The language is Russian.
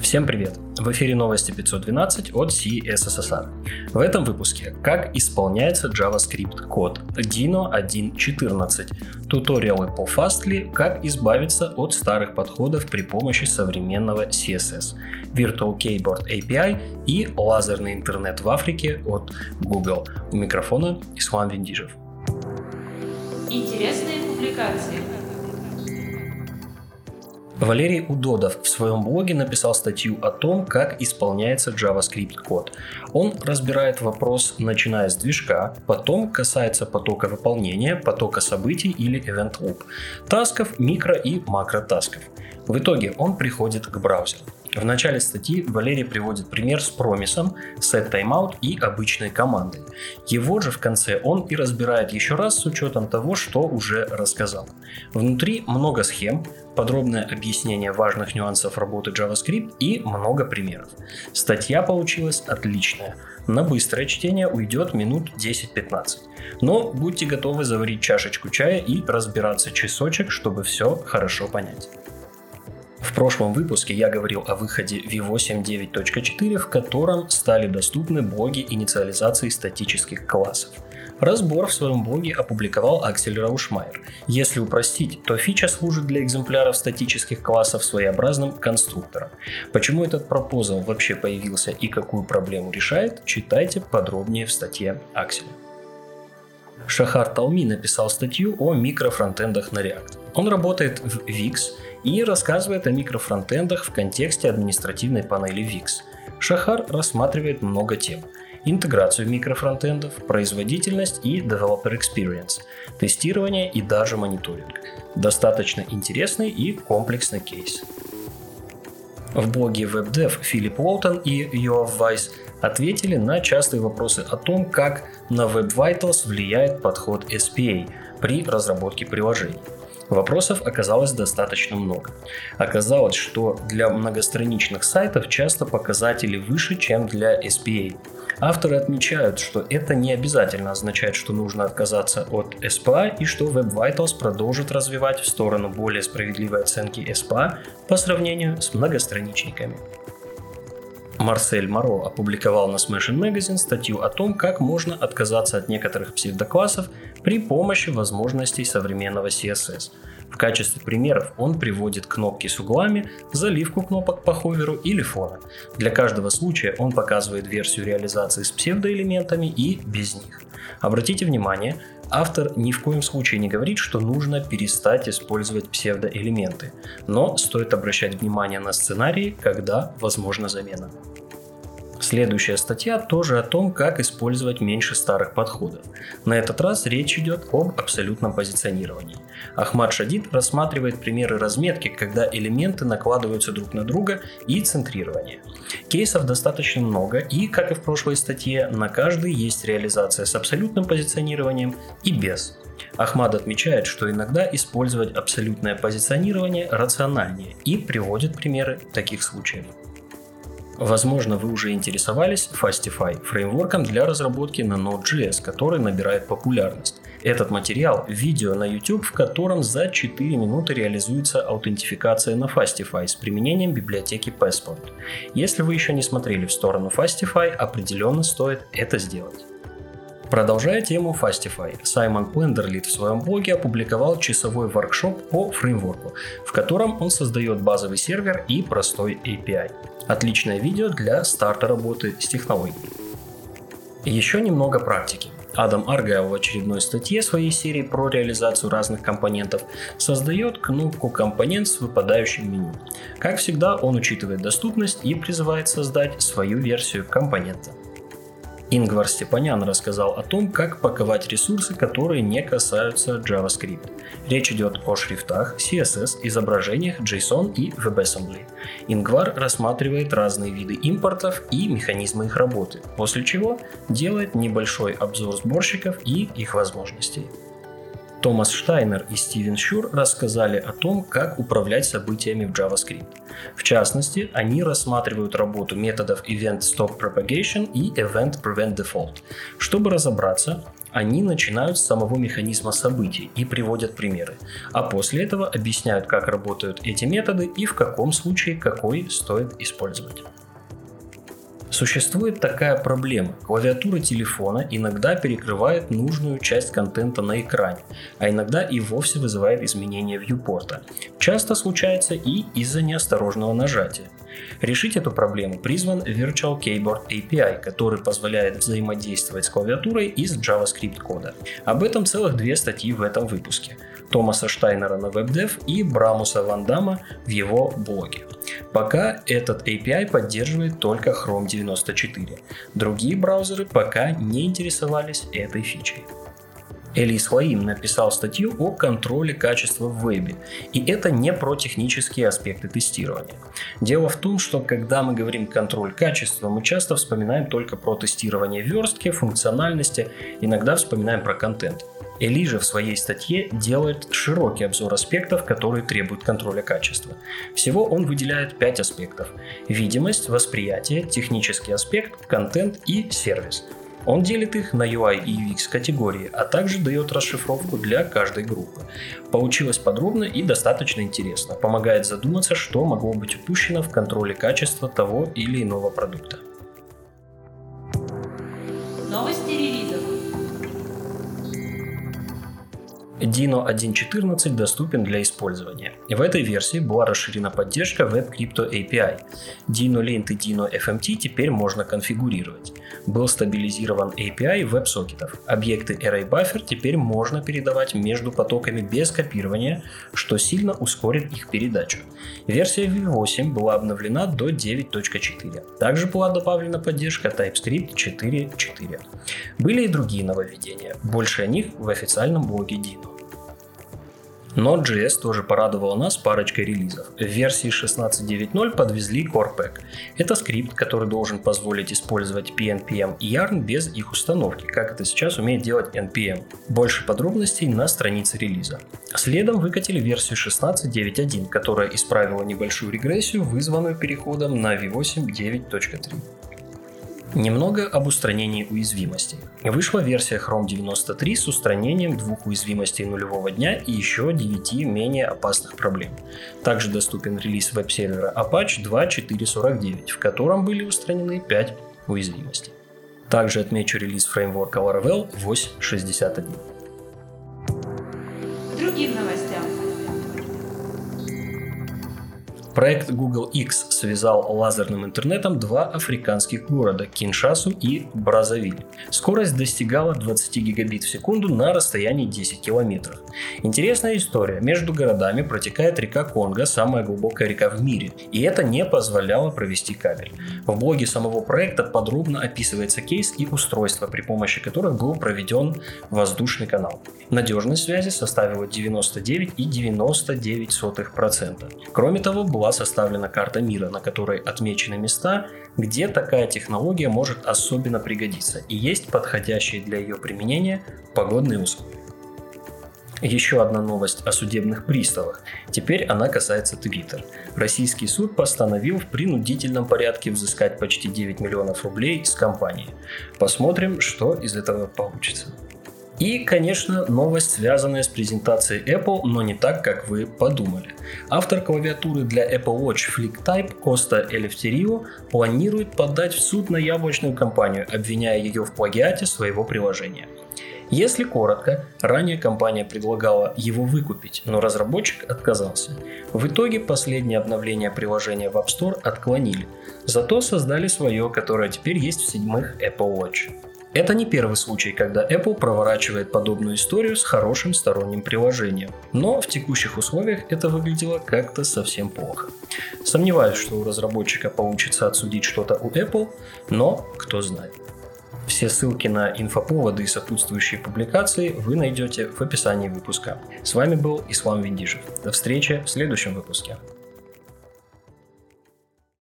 Всем привет! В эфире новости 512 от CSSR. В этом выпуске как исполняется JavaScript код Dino 1.14, туториалы по Fastly, как избавиться от старых подходов при помощи современного CSS, Virtual Keyboard API и лазерный интернет в Африке от Google. У микрофона Ислам Виндижев. Интересные публикации – Валерий Удодов в своем блоге написал статью о том, как исполняется JavaScript код. Он разбирает вопрос, начиная с движка, потом касается потока выполнения, потока событий или event loop, тасков, микро и макротасков. В итоге он приходит к браузеру. В начале статьи Валерий приводит пример с промисом, set timeout и обычной командой. Его же в конце он и разбирает еще раз с учетом того, что уже рассказал. Внутри много схем, подробное объяснение важных нюансов работы JavaScript и много примеров. Статья получилась отличная. На быстрое чтение уйдет минут 10-15. Но будьте готовы заварить чашечку чая и разбираться часочек, чтобы все хорошо понять. В прошлом выпуске я говорил о выходе V8 9.4, в котором стали доступны блоги инициализации статических классов. Разбор в своем блоге опубликовал Аксель Раушмайер. Если упростить, то фича служит для экземпляров статических классов своеобразным конструктором. Почему этот пропозал вообще появился и какую проблему решает, читайте подробнее в статье Акселя. Шахар Талми написал статью о микрофронтендах на React. Он работает в Wix и рассказывает о микрофронтендах в контексте административной панели Wix. Шахар рассматривает много тем. Интеграцию микрофронтендов, производительность и developer experience, тестирование и даже мониторинг. Достаточно интересный и комплексный кейс. В блоге WebDev Филипп Уолтон и Йоав Вайс ответили на частые вопросы о том, как на Web Vitals влияет подход SPA при разработке приложений. Вопросов оказалось достаточно много. Оказалось, что для многостраничных сайтов часто показатели выше, чем для SPA. Авторы отмечают, что это не обязательно означает, что нужно отказаться от SPA и что Web Vitals продолжит развивать в сторону более справедливой оценки SPA по сравнению с многостраничниками. Марсель Моро опубликовал на Smashing Magazine статью о том, как можно отказаться от некоторых псевдоклассов при помощи возможностей современного CSS. В качестве примеров он приводит кнопки с углами, заливку кнопок по ховеру или фона. Для каждого случая он показывает версию реализации с псевдоэлементами и без них. Обратите внимание, автор ни в коем случае не говорит, что нужно перестать использовать псевдоэлементы, но стоит обращать внимание на сценарии, когда возможна замена. Следующая статья тоже о том, как использовать меньше старых подходов. На этот раз речь идет об абсолютном позиционировании. Ахмад Шадид рассматривает примеры разметки, когда элементы накладываются друг на друга и центрирование. Кейсов достаточно много и, как и в прошлой статье, на каждый есть реализация с абсолютным позиционированием и без. Ахмад отмечает, что иногда использовать абсолютное позиционирование рациональнее и приводит примеры таких случаев. Возможно, вы уже интересовались Fastify, фреймворком для разработки на Node.js, который набирает популярность. Этот материал – видео на YouTube, в котором за 4 минуты реализуется аутентификация на Fastify с применением библиотеки Passport. Если вы еще не смотрели в сторону Fastify, определенно стоит это сделать. Продолжая тему Fastify, Саймон Плендерлит в своем блоге опубликовал часовой воркшоп по фреймворку, в котором он создает базовый сервер и простой API. Отличное видео для старта работы с технологией. Еще немного практики. Адам Аргайл в очередной статье своей серии про реализацию разных компонентов создает кнопку компонент с выпадающим меню. Как всегда, он учитывает доступность и призывает создать свою версию компонента. Ингвар Степанян рассказал о том, как паковать ресурсы, которые не касаются JavaScript. Речь идет о шрифтах, CSS, изображениях, JSON и WebAssembly. Ингвар рассматривает разные виды импортов и механизмы их работы, после чего делает небольшой обзор сборщиков и их возможностей. Томас Штайнер и Стивен Шур рассказали о том, как управлять событиями в JavaScript. В частности, они рассматривают работу методов Event Stop Propagation и Event Prevent Default. Чтобы разобраться, они начинают с самого механизма событий и приводят примеры, а после этого объясняют, как работают эти методы и в каком случае какой стоит использовать. Существует такая проблема. Клавиатура телефона иногда перекрывает нужную часть контента на экране, а иногда и вовсе вызывает изменения вьюпорта. Часто случается и из-за неосторожного нажатия. Решить эту проблему призван Virtual Keyboard API, который позволяет взаимодействовать с клавиатурой из JavaScript кода. Об этом целых две статьи в этом выпуске. Томаса Штайнера на WebDev и Брамуса Вандама в его блоге. Пока этот API поддерживает только Chrome 94. Другие браузеры пока не интересовались этой фичей. Элис Лаим написал статью о контроле качества в вебе, и это не про технические аспекты тестирования. Дело в том, что когда мы говорим контроль качества, мы часто вспоминаем только про тестирование верстки, функциональности, иногда вспоминаем про контент. Эли же в своей статье делает широкий обзор аспектов, которые требуют контроля качества. Всего он выделяет 5 аспектов. Видимость, восприятие, технический аспект, контент и сервис. Он делит их на UI и UX категории, а также дает расшифровку для каждой группы. Получилось подробно и достаточно интересно, помогает задуматься, что могло быть упущено в контроле качества того или иного продукта. Dino 1.14 доступен для использования. В этой версии была расширена поддержка WebCrypto API. Dino Lint и Dino FMT теперь можно конфигурировать. Был стабилизирован API веб-сокетов. Объекты Array Buffer теперь можно передавать между потоками без копирования, что сильно ускорит их передачу. Версия V8 была обновлена до 9.4. Также была добавлена поддержка TypeScript 4.4. Были и другие нововведения. Больше о них в официальном блоге Dino. Node.js тоже порадовал нас парочкой релизов. В версии 16.9.0 подвезли CorePack. Это скрипт, который должен позволить использовать PNPM и Yarn без их установки, как это сейчас умеет делать NPM. Больше подробностей на странице релиза. Следом выкатили версию 16.9.1, которая исправила небольшую регрессию, вызванную переходом на V8 9.3. Немного об устранении уязвимостей. Вышла версия Chrome 93 с устранением двух уязвимостей нулевого дня и еще 9 менее опасных проблем. Также доступен релиз веб-сервера Apache 2.4.49, в котором были устранены 5 уязвимостей. Также отмечу релиз фреймворка Laravel 8.61. Другим новостям. Проект Google X связал лазерным интернетом два африканских города – Киншасу и Бразовиль. Скорость достигала 20 гигабит в секунду на расстоянии 10 километров. Интересная история. Между городами протекает река Конго, самая глубокая река в мире, и это не позволяло провести кабель. В блоге самого проекта подробно описывается кейс и устройство, при помощи которых был проведен воздушный канал. Надежность связи составила 99,99%. Кроме того, была была составлена карта мира, на которой отмечены места, где такая технология может особенно пригодиться и есть подходящие для ее применения погодные условия. Еще одна новость о судебных приставах. Теперь она касается Twitter. Российский суд постановил в принудительном порядке взыскать почти 9 миллионов рублей с компании. Посмотрим, что из этого получится. И, конечно, новость, связанная с презентацией Apple, но не так, как вы подумали. Автор клавиатуры для Apple Watch FlickType Коста Элефтерио планирует подать в суд на яблочную компанию, обвиняя ее в плагиате своего приложения. Если коротко, ранее компания предлагала его выкупить, но разработчик отказался. В итоге последнее обновление приложения в App Store отклонили, зато создали свое, которое теперь есть в седьмых Apple Watch. Это не первый случай, когда Apple проворачивает подобную историю с хорошим сторонним приложением, но в текущих условиях это выглядело как-то совсем плохо. Сомневаюсь, что у разработчика получится отсудить что-то у Apple, но кто знает. Все ссылки на инфоповоды и сопутствующие публикации вы найдете в описании выпуска. С вами был Ислам Виндижев. До встречи в следующем выпуске.